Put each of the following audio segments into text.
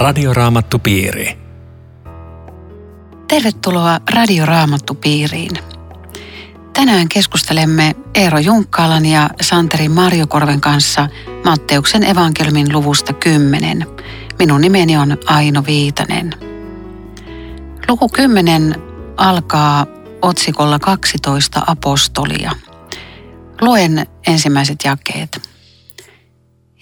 Radioraamattupiiri. Tervetuloa Radioraamattupiiriin. Tänään keskustelemme Eero Junkkaalan ja Santeri Marjokorven kanssa Matteuksen evankeliumin luvusta 10. Minun nimeni on Aino Viitanen. Luku 10 alkaa otsikolla 12 apostolia. Luen ensimmäiset jakeet.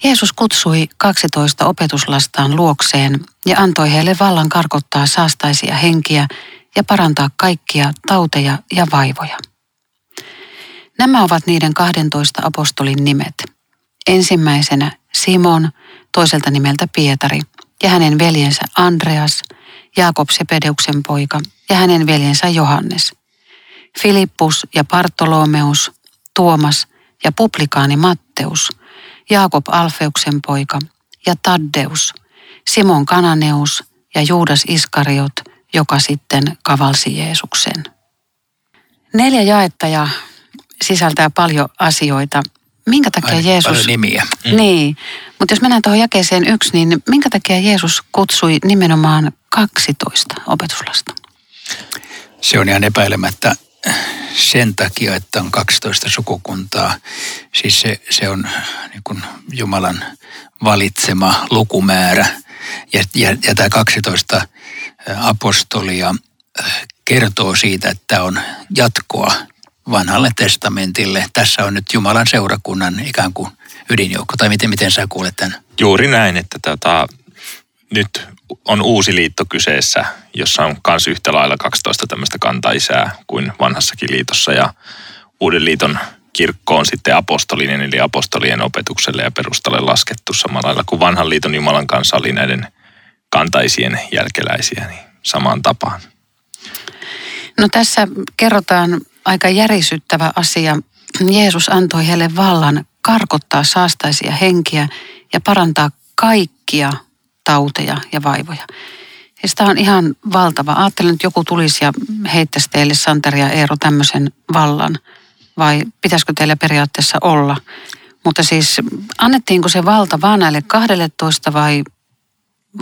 Jeesus kutsui 12 opetuslastaan luokseen ja antoi heille vallan karkottaa saastaisia henkiä ja parantaa kaikkia tauteja ja vaivoja. Nämä ovat niiden 12 apostolin nimet. Ensimmäisenä Simon, toiselta nimeltä Pietari, ja hänen veljensä Andreas, Jaakob Sepedeuksen poika, ja hänen veljensä Johannes. Filippus ja Bartolomeus, Tuomas ja publikaani Matteus – Jaakob Alfeuksen poika ja Taddeus, Simon Kananeus ja Juudas Iskariot, joka sitten kavalsi Jeesuksen. Neljä jaetta ja sisältää paljon asioita. Minkä takia Aina Jeesus... Paljon nimiä. Mm. Niin, mutta jos mennään tuohon jakeeseen yksi, niin minkä takia Jeesus kutsui nimenomaan 12 opetuslasta? Se on ihan epäilemättä sen takia, että on 12 sukukuntaa. Siis se, se on niin kuin Jumalan valitsema lukumäärä. Ja, ja, ja tämä 12 apostolia kertoo siitä, että on jatkoa vanhalle testamentille. Tässä on nyt Jumalan seurakunnan ikään kuin ydinjoukko. Tai miten, miten sä kuulet tämän? Juuri näin, että tota, nyt on uusi liitto kyseessä, jossa on myös yhtä lailla 12 tämmöistä kantaisää kuin vanhassakin liitossa ja uuden liiton kirkko on sitten apostolinen eli apostolien opetukselle ja perustalle laskettu samalla lailla kuin vanhan liiton Jumalan kanssa oli näiden kantaisien jälkeläisiä niin samaan tapaan. No tässä kerrotaan aika järisyttävä asia. Jeesus antoi heille vallan karkottaa saastaisia henkiä ja parantaa kaikkia tauteja ja vaivoja. Ja sitä on ihan valtava. Ajattelen, että joku tulisi ja heittäisi teille Santeri ja Eero tämmöisen vallan. Vai pitäisikö teillä periaatteessa olla? Mutta siis annettiinko se valta vaan näille 12 vai,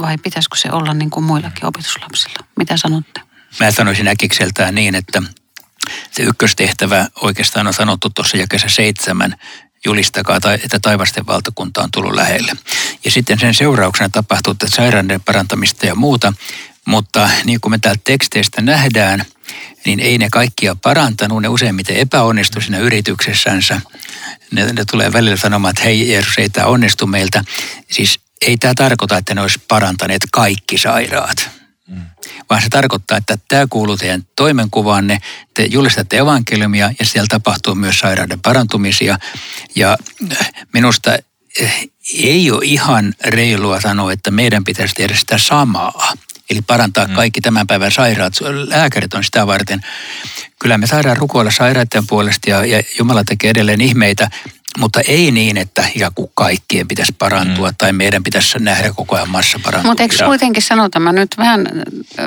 vai pitäisikö se olla niin kuin muillakin opetuslapsilla? Mitä sanotte? Mä sanoisin äkikseltään niin, että se ykköstehtävä oikeastaan on sanottu tuossa jakessa seitsemän, julistakaa, että taivasten valtakunta on tullut lähelle. Ja sitten sen seurauksena tapahtuu että sairauden parantamista ja muuta, mutta niin kuin me täältä teksteistä nähdään, niin ei ne kaikkia parantanut, ne useimmiten epäonnistu siinä yrityksessänsä. Ne, ne tulee välillä sanomaan, että hei Jeesus, ei tämä onnistu meiltä. Siis ei tämä tarkoita, että ne olisi parantaneet kaikki sairaat vaan se tarkoittaa, että tämä kuuluu teidän toimenkuvaanne, te julistatte evankeliumia ja siellä tapahtuu myös sairauden parantumisia. Ja äh, minusta äh, ei ole ihan reilua sanoa, että meidän pitäisi tehdä sitä samaa. Eli parantaa mm. kaikki tämän päivän sairaat. Lääkärit on sitä varten. Kyllä me saadaan rukoilla sairaiden puolesta ja, ja Jumala tekee edelleen ihmeitä, mutta ei niin, että kuin kaikkien pitäisi parantua mm. tai meidän pitäisi nähdä koko ajan massa parantua. Mutta eikö kuitenkin sanota, mä nyt vähän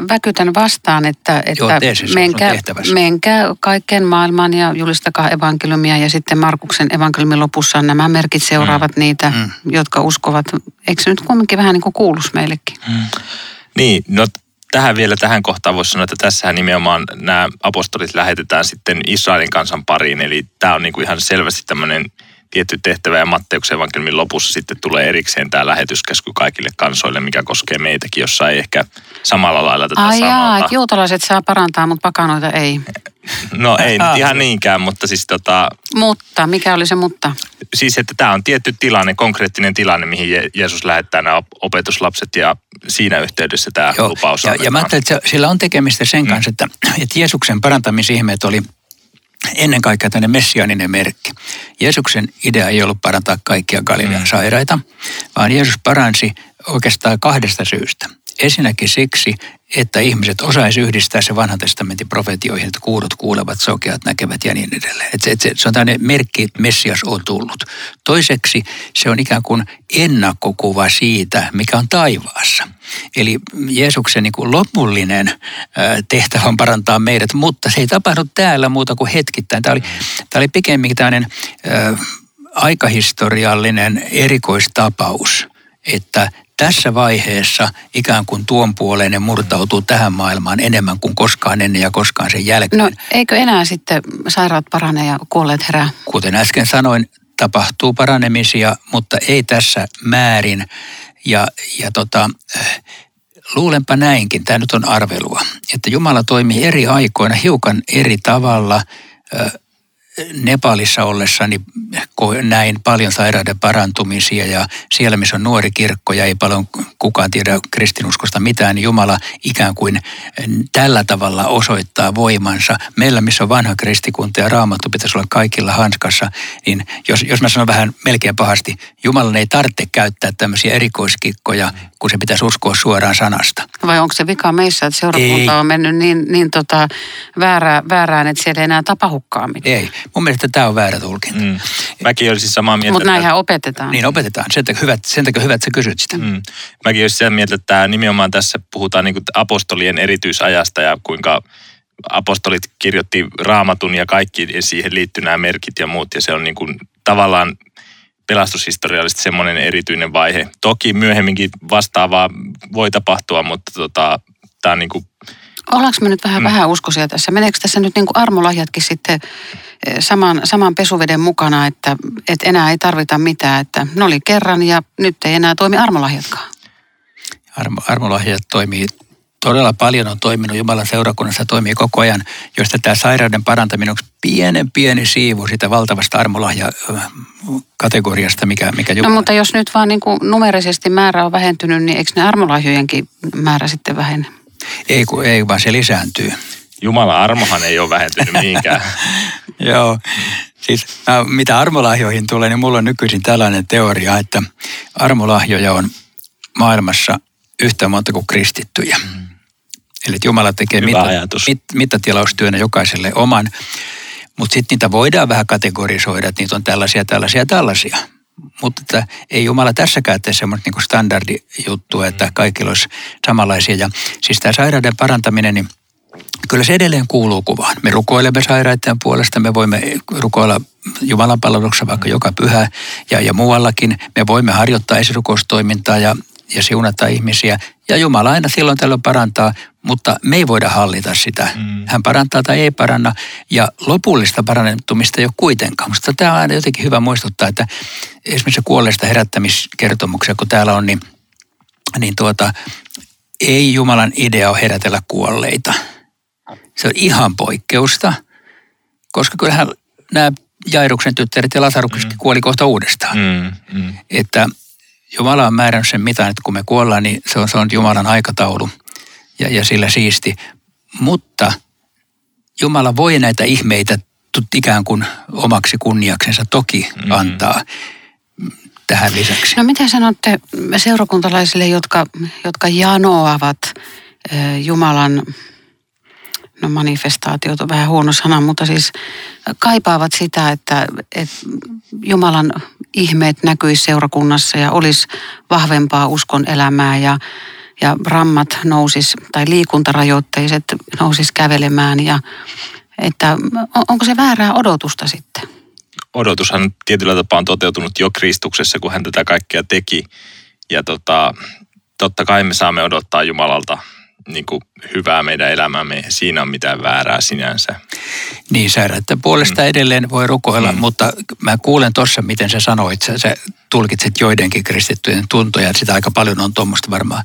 väkytän vastaan, että, että Joo, menkää, menkää kaikkeen maailmaan ja julistakaa evankeliumia ja sitten Markuksen evankeliumin lopussa nämä merkit seuraavat mm. niitä, mm. jotka uskovat. Eikö se nyt kuitenkin vähän niin kuin kuulus meillekin? Mm. Niin, no tähän vielä tähän kohtaan voisi sanoa, että tässähän nimenomaan nämä apostolit lähetetään sitten Israelin kansan pariin. Eli tämä on niin kuin ihan selvästi tämmöinen tietty tehtävä ja Matteuksen evankeliumin lopussa sitten tulee erikseen tämä lähetyskäsky kaikille kansoille, mikä koskee meitäkin, jossa ei ehkä samalla lailla tätä Ai jaa, että juutalaiset saa parantaa, mutta pakanoita ei. No ei nyt ihan niinkään, mutta siis tota... Mutta, mikä oli se mutta? Siis, että tämä on tietty tilanne, konkreettinen tilanne, mihin Jeesus lähettää nämä opetuslapset ja siinä yhteydessä tämä Joo, lupaus ja, ja mä ajattelin, että sillä on tekemistä sen mm. kanssa, että, että Jeesuksen parantamishihmeet oli – ennen kaikkea tänne messiaaninen merkki. Jeesuksen idea ei ollut parantaa kaikkia Galilean mm. sairaita, vaan Jeesus paransi oikeastaan kahdesta syystä. Ensinnäkin siksi, että ihmiset osaisi yhdistää se vanhan testamentin profetioihin, että kuurot kuulevat, sokeat näkevät ja niin edelleen. Että se, että se on tämmöinen merkki, että Messias on tullut. Toiseksi se on ikään kuin ennakkokuva siitä, mikä on taivaassa. Eli Jeesuksen niin lopullinen tehtävä on parantaa meidät, mutta se ei tapahdu täällä muuta kuin hetkittäin. Tämä oli, tämä oli pikemminkin tämmöinen aikahistoriallinen erikoistapaus, että tässä vaiheessa ikään kuin tuon puoleinen murtautuu tähän maailmaan enemmän kuin koskaan ennen ja koskaan sen jälkeen. No eikö enää sitten sairaat parane ja kuolleet herää? Kuten äsken sanoin, tapahtuu paranemisia, mutta ei tässä määrin. Ja, ja tota, luulenpa näinkin, tämä nyt on arvelua, että Jumala toimii eri aikoina hiukan eri tavalla. Nepalissa ollessani näin paljon sairauden parantumisia ja siellä, missä on nuori kirkko ja ei paljon kukaan tiedä kristinuskosta mitään, niin Jumala ikään kuin tällä tavalla osoittaa voimansa. Meillä, missä on vanha kristikunta ja raamattu pitäisi olla kaikilla hanskassa, niin jos, jos mä sanon vähän melkein pahasti, Jumalan ei tarvitse käyttää tämmöisiä erikoiskikkoja, kun se pitäisi uskoa suoraan sanasta. Vai onko se vika meissä, että seurakunta ei. on mennyt niin, niin tota väärään, väärään, että siellä ei enää tapahukkaan mitään? Ei. Mun mielestä tämä on väärä tulkinta. Mm. Mäkin olisin samaa mieltä. Mutta näinhän opetetaan. Niin opetetaan. Sen takia hyvä, sen takia hyvä että sä kysyt sitä. Mm. Mäkin olisin sitä mieltä, että tämä nimenomaan tässä puhutaan niin apostolien erityisajasta ja kuinka apostolit kirjoitti raamatun ja kaikki siihen liittyy nämä merkit ja muut. Ja se on niin kuin tavallaan pelastushistoriallisesti semmoinen erityinen vaihe. Toki myöhemminkin vastaavaa voi tapahtua, mutta tota, tämä on niin kuin Ollaanko me nyt vähän mm. vähän uskoisia tässä? Meneekö tässä nyt niin kuin armolahjatkin sitten eh, saman, saman pesuveden mukana, että, että enää ei tarvita mitään, että ne oli kerran ja nyt ei enää toimi armolahjatkaan? Armo, armolahjat toimii todella paljon on toiminut Jumalan seurakunnassa, toimii koko ajan, josta tämä sairauden parantaminen on pienen pieni siivu sitä valtavasta armolahja kategoriasta, mikä, mikä Jumala... No mutta jos nyt vaan niin kuin numerisesti määrä on vähentynyt, niin eikö ne armolahjojenkin määrä sitten vähene? Ei, kun, ei vaan se lisääntyy. Jumalan armohan ei ole vähentynyt mihinkään. Joo, siis no, mitä armolahjoihin tulee, niin mulla on nykyisin tällainen teoria, että armolahjoja on maailmassa yhtä monta kuin kristittyjä. Mm. Eli että Jumala tekee mitta, mit, mittatilaustyönä jokaiselle oman, mutta sitten niitä voidaan vähän kategorisoida, että niitä on tällaisia, tällaisia, tällaisia. Mutta että ei Jumala tässäkään tee semmoista niin standardijuttua, että kaikilla olisi samanlaisia. Ja siis tämä sairauden parantaminen, niin kyllä se edelleen kuuluu kuvaan. Me rukoilemme sairaiden puolesta, me voimme rukoilla Jumalan palveluksessa vaikka joka pyhä ja, ja muuallakin. Me voimme harjoittaa esirukoustoimintaa ja ja siunata ihmisiä. Ja Jumala aina silloin tällöin parantaa, mutta me ei voida hallita sitä. Mm. Hän parantaa tai ei paranna ja lopullista parantumista ei ole kuitenkaan. Mutta tämä on aina jotenkin hyvä muistuttaa, että esimerkiksi kuolleista herättämiskertomuksia, kun täällä on, niin, niin tuota, ei Jumalan idea ole herätellä kuolleita. Se on ihan poikkeusta, koska kyllähän nämä Jairuksen tyttäret ja Lasaruksetkin mm. kuoli kohta uudestaan. Mm, mm. Että Jumala on määrännyt sen mitan, että kun me kuollaan, niin se on, se on Jumalan aikataulu ja, ja sillä siisti. Mutta Jumala voi näitä ihmeitä ikään kuin omaksi kunniaksensa toki mm-hmm. antaa tähän lisäksi. No mitä sanotte seurakuntalaisille, jotka, jotka janoavat Jumalan no manifestaatiot on vähän huono sana, mutta siis kaipaavat sitä, että, että Jumalan ihmeet näkyisi seurakunnassa ja olisi vahvempaa uskon elämää ja, ja rammat nousis tai liikuntarajoitteiset nousis kävelemään ja että onko se väärää odotusta sitten? Odotushan tietyllä tapaa on toteutunut jo Kristuksessa, kun hän tätä kaikkea teki. Ja tota, totta kai me saamme odottaa Jumalalta niin kuin hyvää meidän elämäämme. Siinä on mitään väärää sinänsä. Niin, sairaiden puolesta mm. edelleen voi rukoilla, mm. mutta mä kuulen tuossa, miten sä sanoit. Sä, sä tulkitset joidenkin kristittyjen tuntoja, että sitä aika paljon on tuommoista varmaan.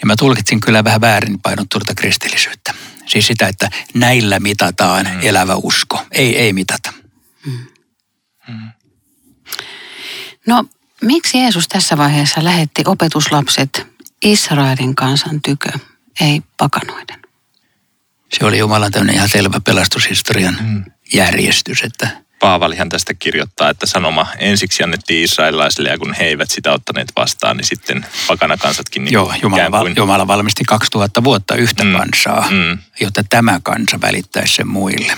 Ja mä tulkitsin kyllä vähän väärin painottunutta kristillisyyttä. Siis sitä, että näillä mitataan mm. elävä usko. Ei, ei mitata. Mm. Mm. No, miksi Jeesus tässä vaiheessa lähetti opetuslapset Israelin kansan tykö? Ei pakanoiden. Se oli Jumalan tämmöinen ihan selvä pelastushistorian mm. järjestys, että Paavalihan tästä kirjoittaa, että sanoma ensiksi annettiin israelilaisille ja kun he eivät sitä ottaneet vastaan, niin sitten pakanakansatkin niin Joo, Jumala, kuin... Jumala valmisti 2000 vuotta yhtä mm, kansaa, mm. jotta tämä kansa välittäisi sen muille.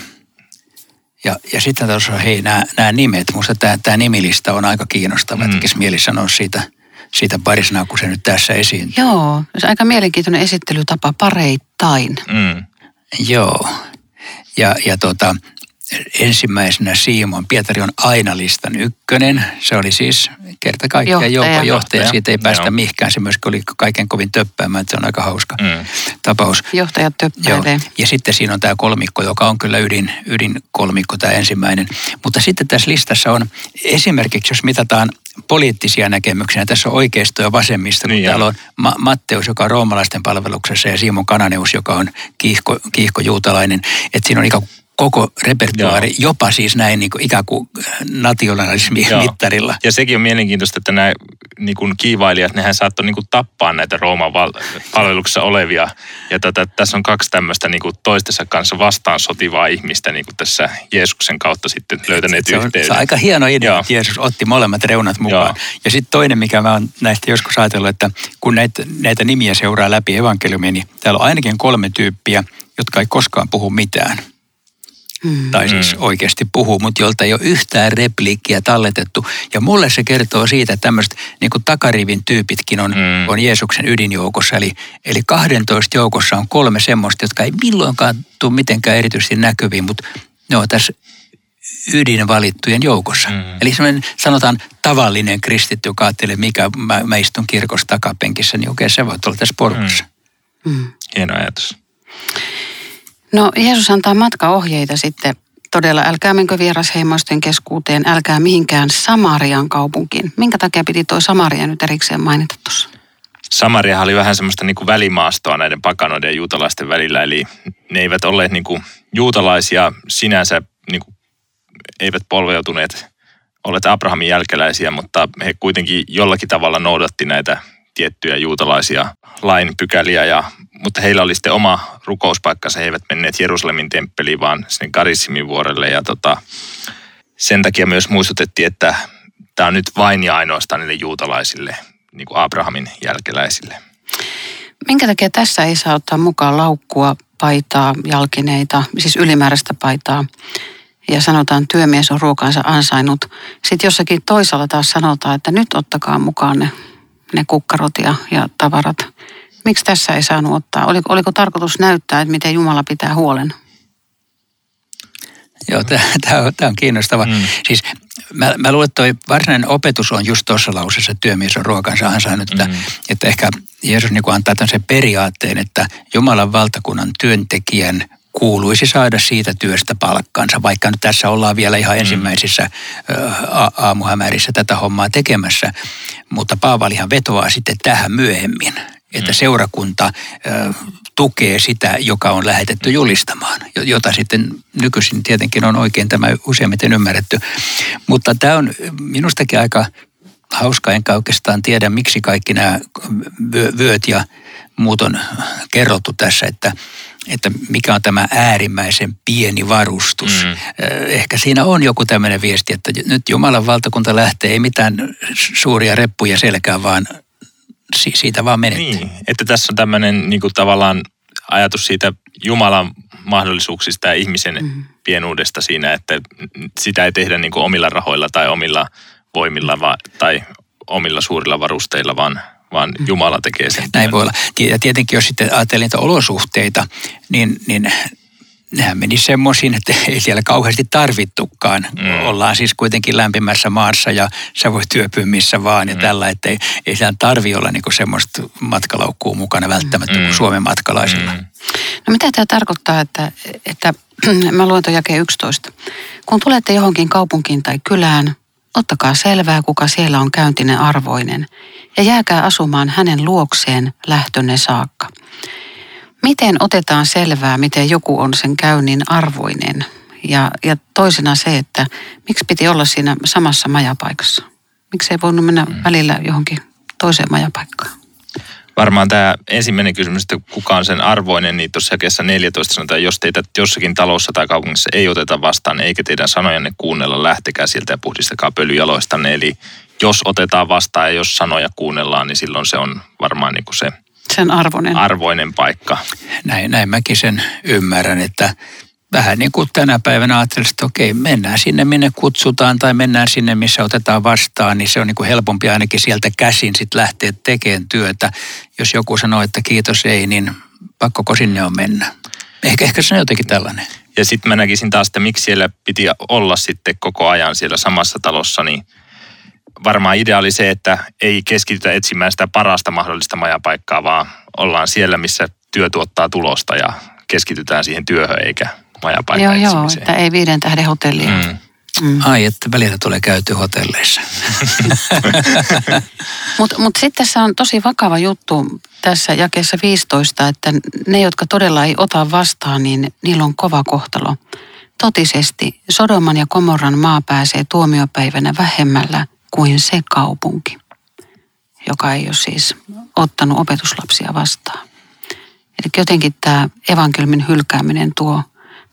Ja, ja sitten tuossa, hei, nämä, nämä nimet, minusta tämä, tämä nimilista on aika kiinnostava, mm. tekisi mieli sanoa siitä – siitä parisnaa, kun se nyt tässä esiintyy. Joo, se on aika mielenkiintoinen esittelytapa pareittain. Mm. Joo, ja, ja tota, ensimmäisenä Simon. Pietari on aina listan ykkönen. Se oli siis kerta kaikkiaan Johtaja. johtaja. Siitä ei päästä Joo. mihinkään. Se myöskin oli kaiken kovin töppäämään. että Se on aika hauska Mm. tapaus. Johtajat Joo. töppäilee. Ja sitten siinä on tämä kolmikko, joka on kyllä ydin, ydin kolmikko, tämä ensimmäinen. Mutta sitten tässä listassa on esimerkiksi, jos mitataan poliittisia näkemyksiä, tässä on oikeisto ja vasemmisto, Niin täällä on Ma- Matteus, joka on roomalaisten palveluksessa ja Simon Kananeus, joka on kiihko, kiihko juutalainen. Että siinä on ikään kuin koko repertuaari, Joo. jopa siis näin niin kuin ikään kuin nationalismin Joo. mittarilla. Ja sekin on mielenkiintoista, että nämä niin kuin kiivailijat, nehän saattoi niin kuin tappaa näitä Rooman val- palveluksessa olevia. Ja tätä, tässä on kaksi tämmöistä niin kuin toistensa kanssa vastaan sotivaa ihmistä niin kuin tässä Jeesuksen kautta sitten löytäneet se on, yhteyden. se on aika hieno idea, Joo. että Jeesus otti molemmat reunat mukaan. Joo. Ja sitten toinen, mikä mä oon näistä joskus ajatellut, että kun näitä, näitä nimiä seuraa läpi evankeliumia, niin täällä on ainakin kolme tyyppiä, jotka ei koskaan puhu mitään. Mm. Tai siis oikeasti puhuu, mutta jolta ei ole yhtään repliikkiä talletettu. Ja mulle se kertoo siitä, että tämmöiset niin takarivin tyypitkin on, Mm. on Jeesuksen ydinjoukossa. Eli, eli 12 joukossa on kolme semmoista, jotka ei milloinkaan tule mitenkään erityisesti näkyviin, mutta ne on tässä ydinvalittujen joukossa. Mm. Eli semmoinen sanotaan tavallinen kristitty, joka ajattelee, mikä mä, mä istun kirkossa takapenkissä, niin okei, se voi olla tässä porukassa. Mm. Hieno ajatus. No Jeesus antaa matkaohjeita sitten todella, älkää menkö vierasheimoisten keskuuteen, älkää mihinkään Samarian kaupunkiin. Minkä takia piti toi Samaria nyt erikseen mainita tuossa? Samaria oli vähän semmoista niin kuin välimaastoa näiden pakanoiden ja juutalaisten välillä, eli ne eivät olleet niin kuin juutalaisia sinänsä, niin kuin, eivät polveutuneet, olleet Abrahamin jälkeläisiä, mutta he kuitenkin jollakin tavalla noudatti näitä tiettyjä juutalaisia lain pykäliä, ja, mutta heillä oli sitten oma rukouspaikkansa, he eivät menneet Jerusalemin temppeliin, vaan sinne Garissimin vuorelle, ja tota, sen takia myös muistutettiin, että tämä on nyt vain ja ainoastaan niille juutalaisille, niin kuin Abrahamin jälkeläisille. Minkä takia tässä ei saa ottaa mukaan laukkua, paitaa, jalkineita, siis ylimääräistä paitaa? Ja sanotaan, työmies on ruokansa ansainnut. Sitten jossakin toisaalla taas sanotaan, että nyt ottakaa mukaan ne, ne kukkarot ja, ja tavarat. Miksi tässä ei saanut ottaa? Oliko, oliko tarkoitus näyttää, että miten Jumala pitää huolen? Joo, tämä on, tää on kiinnostava. Mm. Mm. Siis mä, mä luulen, että toi varsinainen opetus on just tuossa lauseessa, että työmies on ruokansa ansainnut. Mm. Että, että ehkä Jeesus niin antaa tämmöisen periaatteen, että Jumalan valtakunnan työntekijän kuuluisi saada siitä työstä palkkansa, vaikka nyt tässä ollaan vielä ihan ensimmäisissä a- aamuhämärissä tätä hommaa tekemässä. Mutta Paavalihan vetoaa sitten tähän myöhemmin, että seurakunta tukee sitä, joka on lähetetty julistamaan, jo- jota sitten nykyisin tietenkin on oikein tämä useimmiten ymmärretty. Mutta tämä on minustakin aika hauska, enkä oikeastaan tiedä, miksi kaikki nämä vyö- vyöt ja muut on kerrottu tässä, että, että mikä on tämä äärimmäisen pieni varustus. Mm. Ehkä siinä on joku tämmöinen viesti, että nyt Jumalan valtakunta lähtee, ei mitään suuria reppuja selkään, vaan si- siitä vaan menette. Niin, että tässä on tämmöinen niin kuin tavallaan ajatus siitä Jumalan mahdollisuuksista ja ihmisen mm. pienuudesta siinä, että sitä ei tehdä niin kuin omilla rahoilla tai omilla voimilla va- tai omilla suurilla varusteilla, vaan, vaan Jumala tekee sen. Näin voi olla. Ja tietenkin jos sitten ajattelin niitä olosuhteita, niin, niin nehän meni semmoisiin, että ei siellä kauheasti tarvittukaan. Mm. Ollaan siis kuitenkin lämpimässä maassa ja sä voit työpyä missä vaan ja Mm. tällä, että ei, ei siellä tarvi olla niinku semmoista matkalaukkuu mukana välttämättä Mm. kuin Suomen matkalaisilla. Mm. No mitä tämä tarkoittaa, että, että mä luen tuon jakeen 11. Kun tulette johonkin kaupunkiin tai kylään, ottakaa selvää, kuka siellä on käyntinen arvoinen, ja jääkää asumaan hänen luokseen lähtönne saakka. Miten otetaan selvää, miten joku on sen käynnin arvoinen? Ja, ja toisena se, että miksi piti olla siinä samassa majapaikassa? Miksi ei voinut mennä välillä johonkin toiseen majapaikkaan? Varmaan tämä ensimmäinen kysymys, että kuka on sen arvoinen, niin tuossa jakeessa 14 sanotaan, jos teitä jossakin talossa tai kaupungissa ei oteta vastaan, eikä teidän sanojanne kuunnella, lähtekää sieltä ja puhdistakaa pölyjaloistanne. Eli jos otetaan vastaan ja jos sanoja kuunnellaan, niin silloin se on varmaan niin kuin se Sen arvoinen. arvoinen paikka. Näin, näin mäkin sen ymmärrän, että vähän niin kuin tänä päivänä ajattelisi, että okei, mennään sinne, minne kutsutaan tai mennään sinne, missä otetaan vastaan, niin se on niin kuin helpompi ainakin sieltä käsin sitten lähteä tekemään työtä. Jos joku sanoo, että kiitos ei, niin pakkoko sinne on mennä. Ehkä, ehkä se on jotenkin tällainen. Ja sitten mä näkisin taas, että miksi siellä piti olla sitten koko ajan siellä samassa talossa, niin varmaan idea oli se, että ei keskitytä etsimään sitä parasta mahdollista majapaikkaa, vaan ollaan siellä, missä työ tuottaa tulosta ja keskitytään siihen työhön eikä majapaikan Joo, joo, että ei viiden tähden hotellia. Mm. Mm. Ai, että välillä tulee käyty hotelleissa. Mutta mut sitten tässä on tosi vakava juttu tässä jakeessa 15, että ne, jotka todella ei ota vastaan, niin niillä on kova kohtalo. Totisesti Sodoman ja Komorran maa pääsee tuomiopäivänä vähemmällä kuin se kaupunki, joka ei ole siis ottanut opetuslapsia vastaan. Eli jotenkin tämä evankelmin hylkääminen tuo,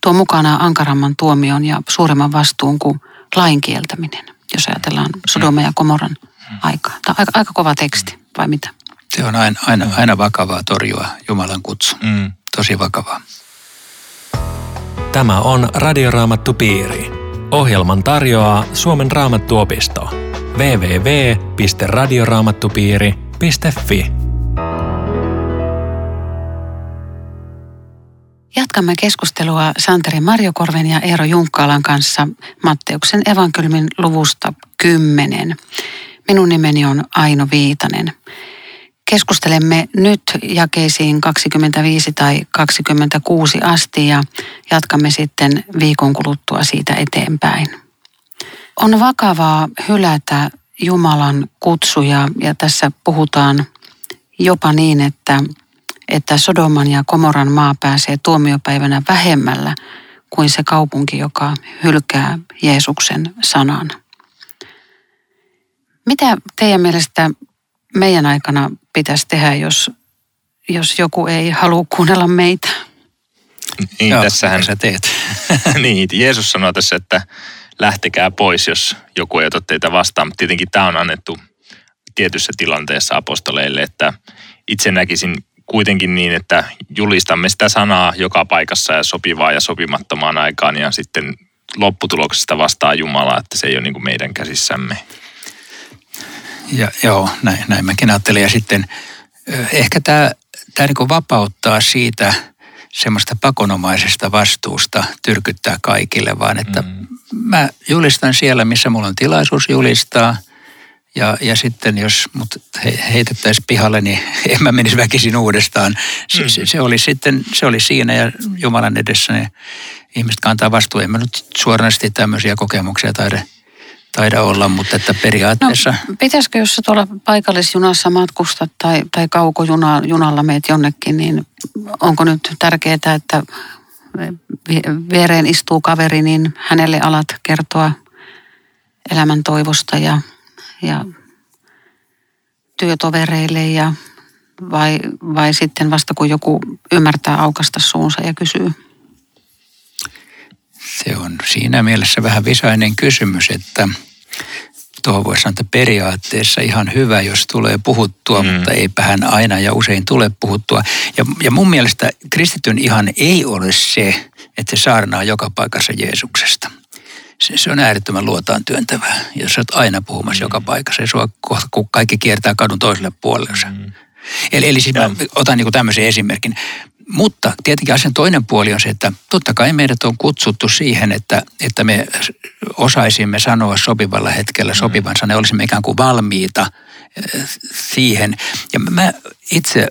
tuo mukanaan ankaramman tuomion ja suuremman vastuun kuin lain kieltäminen, jos ajatellaan Sodoma ja Komoran aikaa. Tämä on aika, aika kova teksti, vai mitä? Se on aina, aina, aina vakavaa torjua Jumalan kutsu. Mm. Tosi vakavaa. Tämä on Radioraamattu Piiri. Ohjelman tarjoaa Suomen raamattuopisto. www.radioraamattupiiri.fi Jatkamme keskustelua Santeri Marjokorven ja Eero Junkkaalan kanssa Matteuksen evankeliumin luvusta 10. Minun nimeni on Aino Viitanen. Keskustelemme nyt jakeisiin 25 tai 26 asti ja jatkamme sitten viikon kuluttua siitä eteenpäin. On vakavaa hylätä Jumalan kutsuja ja tässä puhutaan jopa niin, että että Sodoman ja Komoran maa pääsee tuomiopäivänä vähemmällä kuin se kaupunki, joka hylkää Jeesuksen sanan. Mitä teidän mielestä meidän aikana pitäisi tehdä, jos, jos joku ei halua kuunnella meitä? Niin, Joo, tässähän, sä teet. niin, Jeesus sanoo tässä, että lähtekää pois, jos joku ei ota teitä vastaan. Mutta tietenkin tämä on annettu tietyssä tilanteessa apostoleille, että itse näkisin kuitenkin niin, että julistamme sitä sanaa joka paikassa ja sopivaa ja sopimattomaan aikaan ja sitten lopputuloksesta vastaa Jumala, että se ei ole niin kuin meidän käsissämme. Ja, joo, näin, näin mäkin ajattelin. Ja sitten ehkä tämä, tämä niin vapauttaa siitä semmoista pakonomaisesta vastuusta tyrkyttää kaikille, vaan että mm. mä julistan siellä, missä mulla on tilaisuus julistaa. Ja, ja sitten jos mut he, heitettäisiin pihalle, niin en mä menisi väkisin uudestaan. Se, mm. se, se, oli sitten, se oli siinä ja Jumalan edessä ne ihmiset kantaa vastuun. En mä nyt suoranaisesti tämmöisiä kokemuksia taida, taida olla, mutta että periaatteessa... No, pitäisikö, jos sä tuolla paikallisjunassa matkustat tai, tai kaukojunalla meet jonnekin, niin onko nyt tärkeää, että viereen istuu kaveri, niin hänelle alat kertoa elämän toivosta ja, ja työtovereille ja vai, vai sitten vasta kun joku ymmärtää aukasta suunsa ja kysyy? Se on siinä mielessä vähän visainen kysymys, että tuohon voisi sanoa, että periaatteessa ihan hyvä, jos tulee puhuttua, mm. mutta eipä hän aina ja usein tule puhuttua. Ja, ja mun mielestä kristityn ihan ei ole se, että se saarnaa joka paikassa Jeesuksesta. Se, se on äärettömän luotaan työntävää, jos sä oot aina puhumassa mm. joka paikassa ja sua kohta, kun kaikki kiertää kadun toiselle puolelle. Mm. Eli, eli siis mä otan niin tämmöisen esimerkin. Mutta tietenkin asian toinen puoli on se, että totta kai meidät on kutsuttu siihen, että, että me osaisimme sanoa sopivalla hetkellä sopivan sanan, olisimme ikään kuin valmiita siihen. Ja mä itse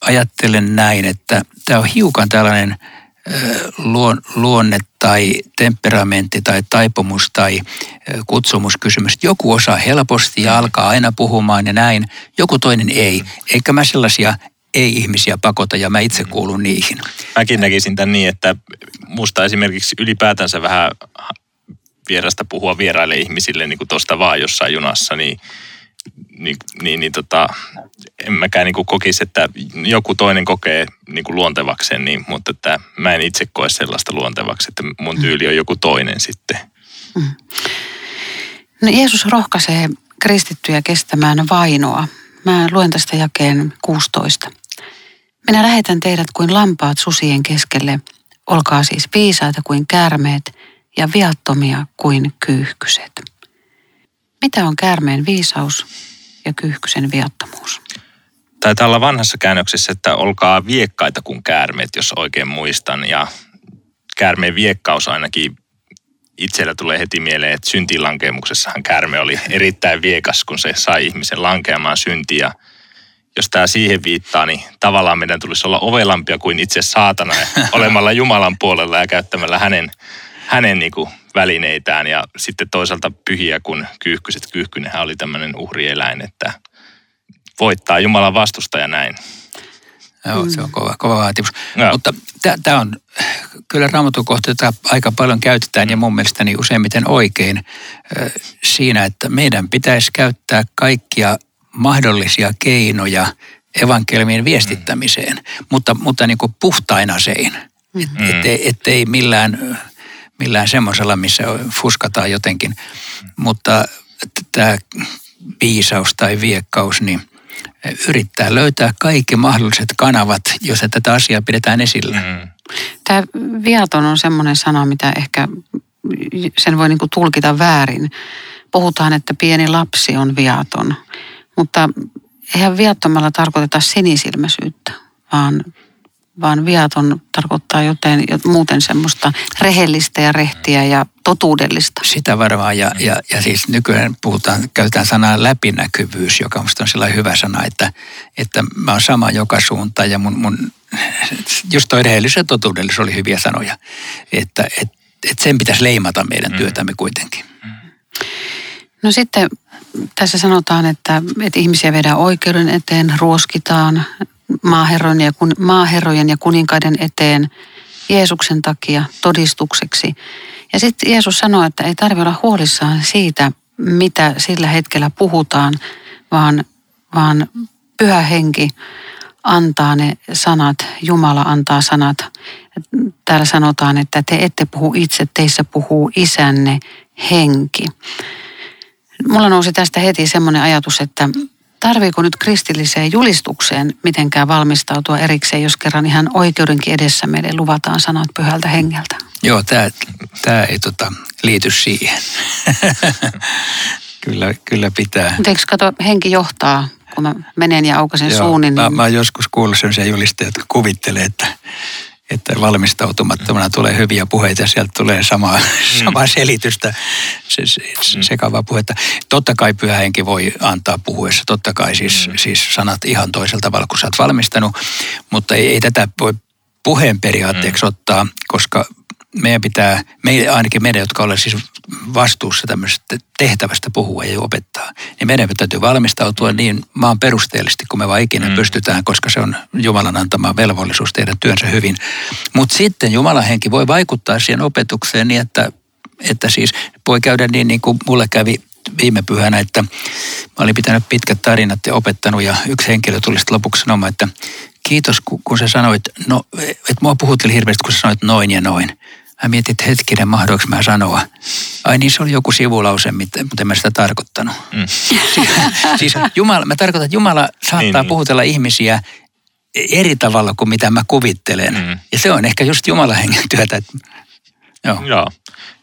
ajattelen näin, että tämä on hiukan tällainen luonne tai temperamentti tai taipumus tai kutsumuskysymys. Joku osaa helposti ja alkaa aina puhumaan ja näin, joku toinen ei. Eikä mä sellaisia ei-ihmisiä pakota ja mä itse kuulun niihin. Mäkin näkisin tämän niin, että musta esimerkiksi ylipäätänsä vähän vierasta puhua vieraille ihmisille niin kuin tuosta vaan jossain junassa, niin, niin, niin, niin tota, en mäkään niin kuin kokisi, että joku toinen kokee niin kuin luontevakseen, niin, mutta että mä en itse koe sellaista luontevaksi, että mun tyyli on joku toinen sitten. Mm. No Jeesus rohkaisee kristittyjä kestämään vainoa. Mä luen tästä jakeen 16. Minä lähetän teidät kuin lampaat susien keskelle. Olkaa siis viisaita kuin käärmeet ja viattomia kuin kyyhkyset. Mitä on käärmeen viisaus ja kyyhkysen viattomuus? Taitaa olla vanhassa käännöksessä, että olkaa viekkaita kuin käärmeet, jos oikein muistan. Ja käärmeen viekkaus ainakin itsellä tulee heti mieleen, että syntilankemuksessahan käärme oli erittäin viekas, kun se sai ihmisen lankeamaan syntiä. Jos tämä siihen viittaa, niin tavallaan meidän tulisi olla ovelampia kuin itse saatana olemalla Jumalan puolella ja käyttämällä hänen, hänen niin kuin välineitään. Ja sitten toisaalta pyhiä kuin kyyhkyset. Kyyhkynenhän oli tämmöinen uhrieläin, että voittaa Jumalan vastustaja näin. Joo, se on kova, kova vaatimus. Joo. Mutta tämä on kyllä raamatun kohta, jota aika paljon käytetään ja mun mielestäni useimmiten oikein siinä, että meidän pitäisi käyttää kaikkia mahdollisia keinoja evankeliumin viestittämiseen, mm. mutta, mutta niin kuin puhtaina sein. Mm. Ettei, ettei millään, millään semmoisella, missä fuskataan jotenkin. Mm. Mutta tämä viisaus tai viekkaus, niin – yrittää löytää kaikki mahdolliset kanavat, jos tätä asiaa pidetään esillä. Mm. Tämä viaton on semmoinen sana, mitä ehkä sen voi niinku tulkita väärin. Puhutaan, että pieni lapsi on viaton, mutta eihän viattomalla tarkoiteta sinisilmäisyyttä, vaan vaan viaton tarkoittaa joten, muuten semmoista rehellistä ja rehtiä ja totuudellista. Sitä varmaan ja, ja, ja siis nykyään puhutaan, käytetään sanaa läpinäkyvyys, joka minusta on sellainen hyvä sana, että, että mä oon sama joka suuntaan ja mun, mun just toi rehellisyys ja totuudellisuus oli hyviä sanoja, että et, et sen pitäisi leimata meidän mm. työtämme kuitenkin. No sitten tässä sanotaan, että, että ihmisiä vedään oikeuden eteen, ruoskitaan, maaherrojen ja, kun, maaherrojen ja kuninkaiden eteen Jeesuksen takia todistukseksi. Ja sitten Jeesus sanoi, että ei tarvitse olla huolissaan siitä, mitä sillä hetkellä puhutaan, vaan, vaan pyhä henki antaa ne sanat, Jumala antaa sanat. Täällä sanotaan, että te ette puhu itse, teissä puhuu isänne henki. Mulla nousi tästä heti semmoinen ajatus, että tarviiko nyt kristilliseen julistukseen mitenkään valmistautua erikseen, jos kerran ihan oikeudenkin edessä meille luvataan sanat pyhältä hengeltä? Joo, tämä, tämä ei tota, liity siihen. kyllä, kyllä pitää. Mutta eikö kato, henki johtaa, kun mä menen ja aukasen Joo, suun, niin... Mä, mä joskus kuullut sen julistajat, jotka kuvittelee, että että valmistautumattomana tulee hyviä puheita sieltä tulee samaa, mm. samaa selitystä, se, se, mm. sekavaa puhetta. Totta kai pyhä henki voi antaa puhuessa, totta kai siis, mm. siis sanat ihan toisella tavalla, kun sä oot valmistanut, mutta ei, ei tätä voi puheen periaatteeksi mm. ottaa, koska meidän pitää, me, ainakin meidän, jotka olemme siis vastuussa tämmöisestä tehtävästä puhua ja opettaa, niin meidän täytyy valmistautua niin maan perusteellisesti kuin me vaan ikinä mm. pystytään, koska se on Jumalan antama velvollisuus tehdä työnsä hyvin. Mutta sitten Jumalan henki voi vaikuttaa siihen opetukseen niin, että, että siis voi käydä niin, niin kuin mulle kävi viime pyhänä, että mä olin pitänyt pitkät tarinat ja opettanut ja yksi henkilö tuli sitten lopuksi sanomaan, että kiitos kun sä sanoit, no, että mua puhutteli hirveästi, kun sä sanoit noin ja noin. Mä mietin, että hetkinen, mahdoinko mä sanoa. Ai niin, se oli joku sivulause, mutta en mä sitä tarkoittanut. Mm. siis, siis Jumala, mä tarkoitan, että Jumala saattaa niin, niin. puhutella ihmisiä eri tavalla kuin mitä mä kuvittelen. Mm. Ja se on ehkä just Jumalan hengen työtä. Joo. Joo.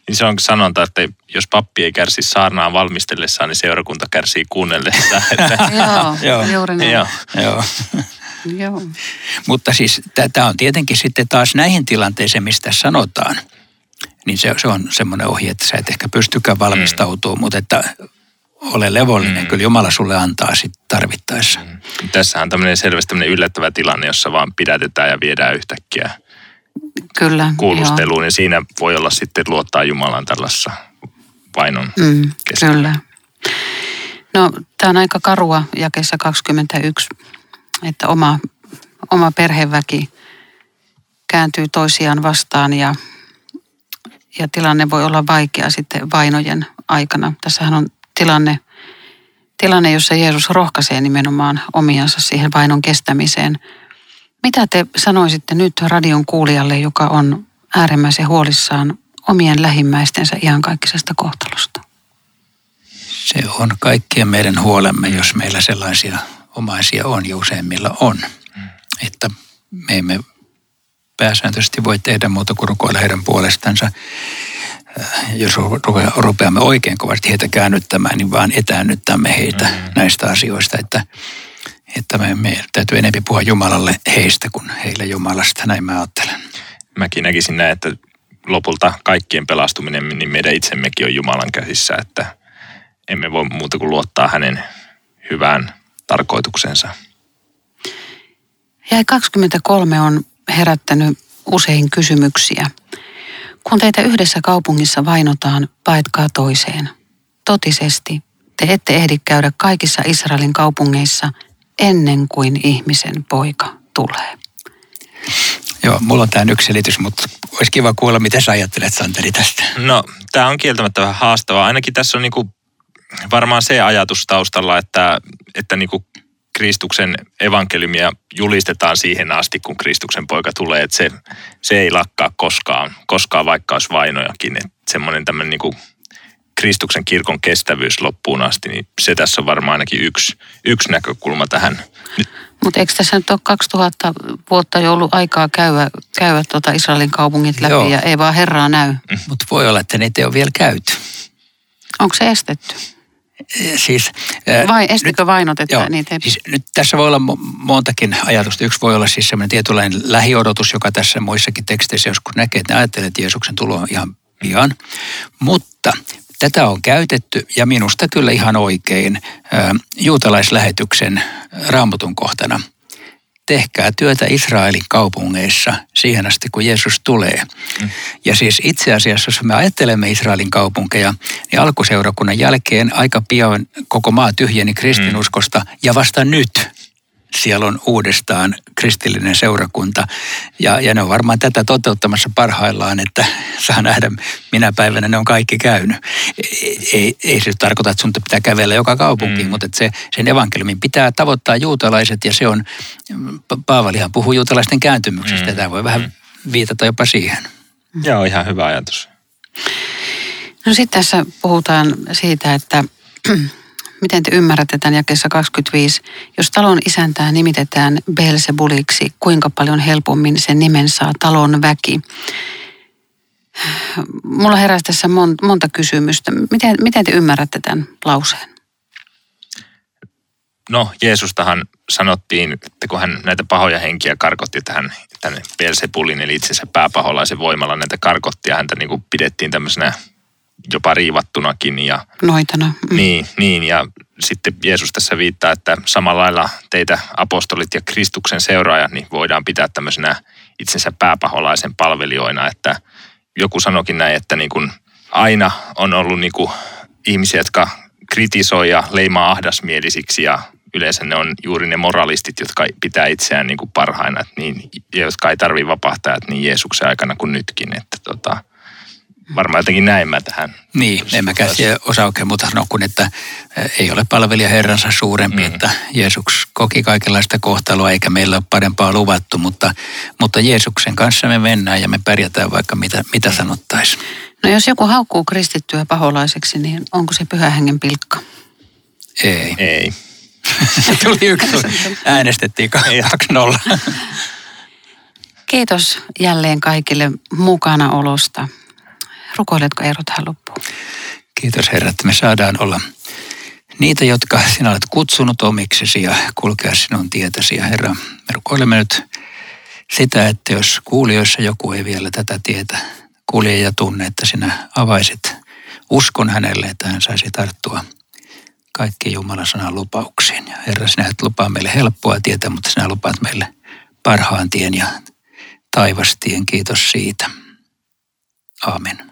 Niin se on sanonta, että jos pappi ei kärsi saarnaan valmistellessaan, niin seurakunta kärsii kuunnellessaan. Joo, Joo, juuri näin. Joo. Joo. Mutta siis tämä on tietenkin sitten taas näihin tilanteisiin, mistä sanotaan, niin se, se on semmoinen ohje, että sä et ehkä pystykään valmistautumaan, mm. mutta että ole levollinen, mm. kyllä Jumala sulle antaa sitten tarvittaessa. Mm. Tässähän on tämmöinen selvästi tämmöinen yllättävä tilanne, jossa vaan pidätetään ja viedään yhtäkkiä kyllä, kuulusteluun. Joo. Ja siinä voi olla sitten luottaa Jumalan tällaisessa vainon mm, Kyllä. No, tämä on aika karua jakessa 21 että oma, oma perheväki kääntyy toisiaan vastaan ja, ja tilanne voi olla vaikea sitten vainojen aikana. Tässähän on tilanne, tilanne, jossa Jeesus rohkaisee nimenomaan omiansa siihen vainon kestämiseen. Mitä te sanoisitte nyt radion kuulijalle, joka on äärimmäisen huolissaan omien lähimmäistensä iankaikkisesta kohtalosta? Se on kaikkien meidän huolemme, jos meillä sellaisia omaisia on ja useimmilla on. Mm. Että me emme pääsääntöisesti voi tehdä muuta kuin rukoilla heidän puolestansa. Äh, jos rupeamme oikein kovasti heitä käännyttämään, niin vaan etäännyttämme heitä mm. näistä asioista, että, että me, me täytyy enemmän puhua Jumalalle heistä kuin heille Jumalasta, näin mä ajattelen. Mäkin näkisin näin, että lopulta kaikkien pelastuminen, niin meidän itsemmekin on Jumalan käsissä, että emme voi muuta kuin luottaa hänen hyvään tarkoituksensa. Jäi 23 on herättänyt usein kysymyksiä. Kun teitä yhdessä kaupungissa vainotaan, paetkaa toiseen. Totisesti, te ette ehdi käydä kaikissa Israelin kaupungeissa ennen kuin ihmisen poika tulee. Joo, mulla on tämä yksi selitys, mutta olisi kiva kuulla, mitä sä ajattelet, Santeri, tästä. No, tämä on kieltämättä vähän haastavaa. Ainakin tässä on niinku varmaan se ajatus taustalla, että, että niinku Kristuksen evankeliumia julistetaan siihen asti, kun Kristuksen poika tulee, että se, se ei lakkaa koskaan, koskaan vaikka olisi vainojakin. Että semmoinen tämmöinen niin Kristuksen kirkon kestävyys loppuun asti, niin se tässä on varmaan ainakin yksi, yksi näkökulma tähän. Mutta eikö tässä nyt ole 2000 vuotta jo ollut aikaa käydä, käydä tuota Israelin kaupungit läpi Joo. ja ei vaan Herraa näy? Mutta voi olla, että niitä ei ole vielä käyty. Onko se estetty? Siis, Vai estikö vainot, että joo, niitä ei... siis nyt tässä voi olla montakin ajatusta. Yksi voi olla siis semmoinen tietynlainen lähiodotus, joka tässä muissakin teksteissä joskus näkee, että ne ajattelee, että Jeesuksen tulo on ihan pian. Mutta tätä on käytetty ja minusta kyllä ihan oikein juutalaislähetyksen raamutun kohtana – tehkää työtä Israelin kaupungeissa siihen asti, kun Jeesus tulee. Mm. Ja siis itse asiassa, jos me ajattelemme Israelin kaupunkeja, niin alkuseurakunnan jälkeen aika pian koko maa tyhjeni kristinuskosta mm. ja vasta nyt siellä on uudestaan kristillinen seurakunta. Ja, ja ne on varmaan tätä toteuttamassa parhaillaan, että saa nähdä, minä päivänä ne on kaikki käynyt. Ei, ei, ei se tarkoita, että sun pitää kävellä joka kaupunkiin, mm. mutta että se, sen evankeliumin pitää tavoittaa juutalaiset ja se on, Paavalihan puhuu juutalaisten kääntymyksestä, mm. tämä voi vähän mm. viitata jopa siihen. Joo, ihan hyvä ajatus. No sitten tässä puhutaan siitä, että Miten te ymmärrätte tämän jakeessa 25? Jos talon isäntää nimitetään Belzebuliksi, kuinka paljon helpommin sen nimen saa talon väki? Mulla heräsi tässä monta, monta kysymystä. Miten, miten te ymmärrätte tämän lauseen? No, Jeesustahan sanottiin, että kun hän näitä pahoja henkiä karkotti tähän tänne Belzebulin, eli itsensä pääpaholaisen voimalla näitä karkotti, ja häntä niin kuin pidettiin tämmöisenä jopa riivattunakin. Ja, Noitana. Mm. Niin, niin, ja sitten Jeesus tässä viittaa, että samalla lailla teitä apostolit ja Kristuksen seuraajat niin voidaan pitää tämmöisenä itsensä pääpaholaisen palvelijoina, että joku sanokin näin, että niin kuin aina on ollut niin kuin ihmisiä, jotka kritisoi ja leimaa ahdasmielisiksi ja yleensä ne on juuri ne moralistit, jotka pitää itseään niin kuin parhaina, että niin, jotka ei tarvitse vapahtaa, että niin Jeesuksen aikana kuin nytkin. Että tota, varmaan jotenkin näin mä tähän. Niin, en mäkään osaa oikein muuta sanoa kuin, että ei ole palvelija Herransa suurempi, mm. että Jeesus koki kaikenlaista kohtaloa eikä meillä ole parempaa luvattu, mutta, mutta Jeesuksen kanssa me mennään ja me pärjätään vaikka mitä, mitä sanottaisiin. No jos joku haukkuu kristittyä paholaiseksi, niin onko se pyhä hengen pilkka? Ei. Ei. Tuli yksi. Äänestettiin 2-0. Kiitos jälleen kaikille mukanaolosta. Rukoiletko Eero tähän loppuun? Kiitos Herra, että me saadaan olla niitä, jotka sinä olet kutsunut omiksesi ja kulkea sinun tietäsi. Ja Herra, me rukoilemme nyt sitä, että jos kuulijoissa joku ei vielä tätä tietä kuulija ja tunne, että sinä avaisit uskon hänelle, että hän saisi tarttua kaikki Jumalan sanan lupauksiin. Ja Herra, sinä et lupaa meille helppoa tietä, mutta sinä lupaat meille parhaan tien ja taivastien. Kiitos siitä. Aamen.